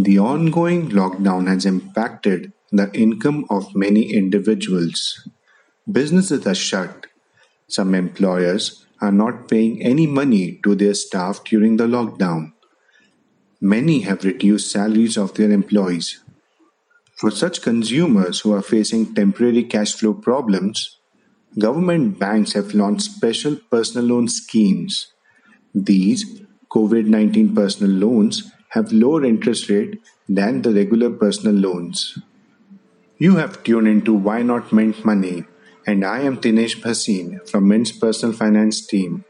The ongoing lockdown has impacted the income of many individuals. Businesses are shut. Some employers are not paying any money to their staff during the lockdown. Many have reduced salaries of their employees. For such consumers who are facing temporary cash flow problems, government banks have launched special personal loan schemes. These COVID 19 personal loans have lower interest rate than the regular personal loans. You have tuned into Why Not Mint Money, and I am Dinesh Bhasin from Mint's personal finance team.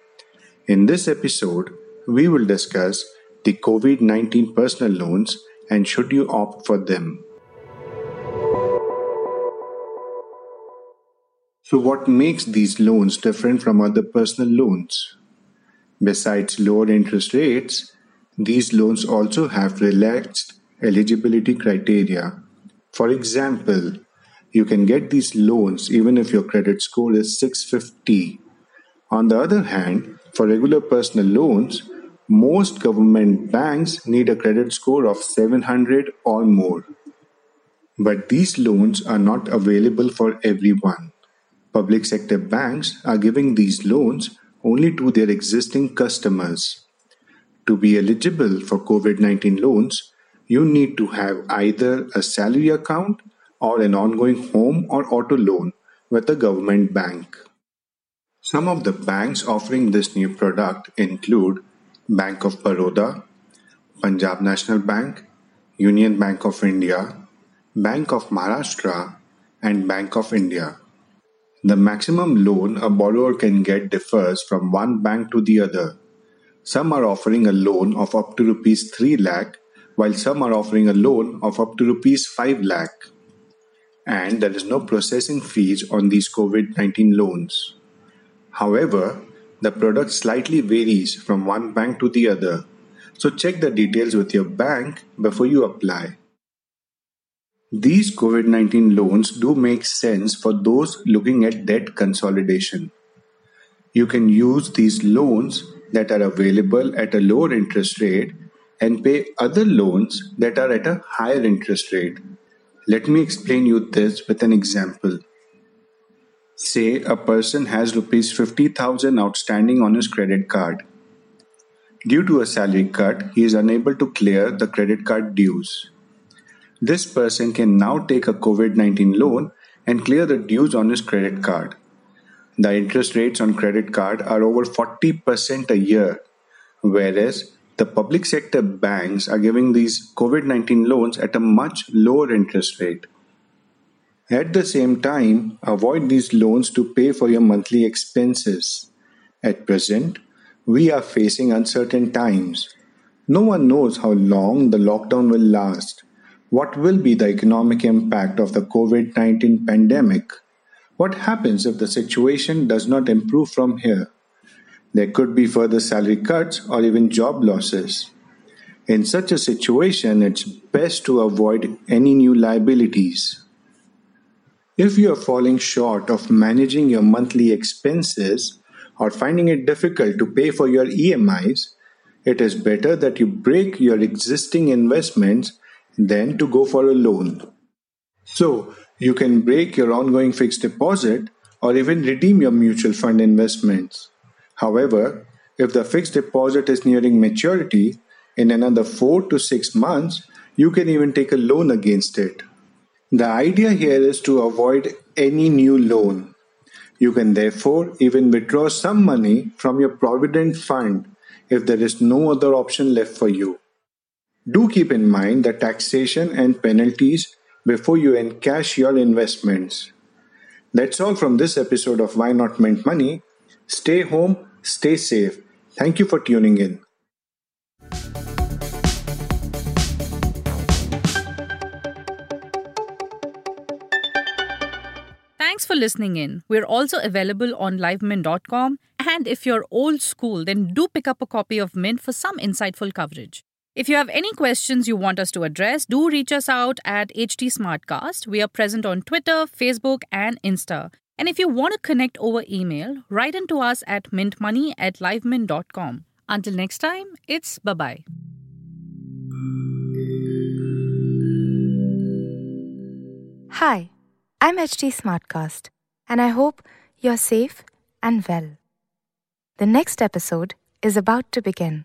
In this episode, we will discuss the COVID 19 personal loans and should you opt for them. So, what makes these loans different from other personal loans? Besides lower interest rates, these loans also have relaxed eligibility criteria for example, you can get these loans even if your credit score is 650. On the other hand, for regular personal loans, most government banks need a credit score of 700 or more. But these loans are not available for everyone. Public sector banks are giving these loans only to their existing customers. To be eligible for COVID 19 loans, you need to have either a salary account or an ongoing home or auto loan with a government bank. Some of the banks offering this new product include Bank of Baroda, Punjab National Bank, Union Bank of India, Bank of Maharashtra, and Bank of India. The maximum loan a borrower can get differs from one bank to the other. Some are offering a loan of up to rupees 3 lakh while some are offering a loan of up to rupees 5 lakh. And there is no processing fees on these COVID 19 loans. However, the product slightly varies from one bank to the other, so check the details with your bank before you apply. These COVID 19 loans do make sense for those looking at debt consolidation. You can use these loans that are available at a lower interest rate and pay other loans that are at a higher interest rate. Let me explain you this with an example. Say a person has rupees 50,000 outstanding on his credit card. Due to a salary cut, he is unable to clear the credit card dues. This person can now take a COVID 19 loan and clear the dues on his credit card. The interest rates on credit card are over 40% a year, whereas the public sector banks are giving these COVID 19 loans at a much lower interest rate. At the same time, avoid these loans to pay for your monthly expenses. At present, we are facing uncertain times. No one knows how long the lockdown will last. What will be the economic impact of the COVID 19 pandemic? What happens if the situation does not improve from here? There could be further salary cuts or even job losses. In such a situation, it's best to avoid any new liabilities. If you are falling short of managing your monthly expenses or finding it difficult to pay for your EMIs, it is better that you break your existing investments than to go for a loan. So, you can break your ongoing fixed deposit or even redeem your mutual fund investments. However, if the fixed deposit is nearing maturity in another 4 to 6 months, you can even take a loan against it. The idea here is to avoid any new loan. You can therefore even withdraw some money from your provident fund if there is no other option left for you. Do keep in mind the taxation and penalties before you encash your investments. That's all from this episode of Why Not Mint Money. Stay home, stay safe. Thank you for tuning in. Thanks for listening in. We're also available on livemint.com. And if you're old school, then do pick up a copy of Mint for some insightful coverage. If you have any questions you want us to address, do reach us out at HT Smartcast. We are present on Twitter, Facebook, and Insta. And if you want to connect over email, write into us at mintmoney at livemint.com. Until next time, it's bye bye. Hi, I'm HT Smartcast, and I hope you're safe and well. The next episode is about to begin.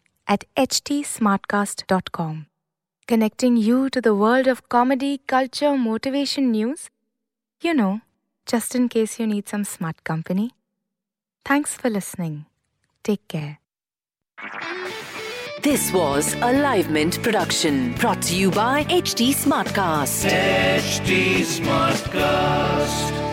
at htsmartcast.com, connecting you to the world of comedy, culture, motivation news. You know, just in case you need some smart company. Thanks for listening. Take care. This was a Live Mint production brought to you by HT Smartcast. HT Smartcast.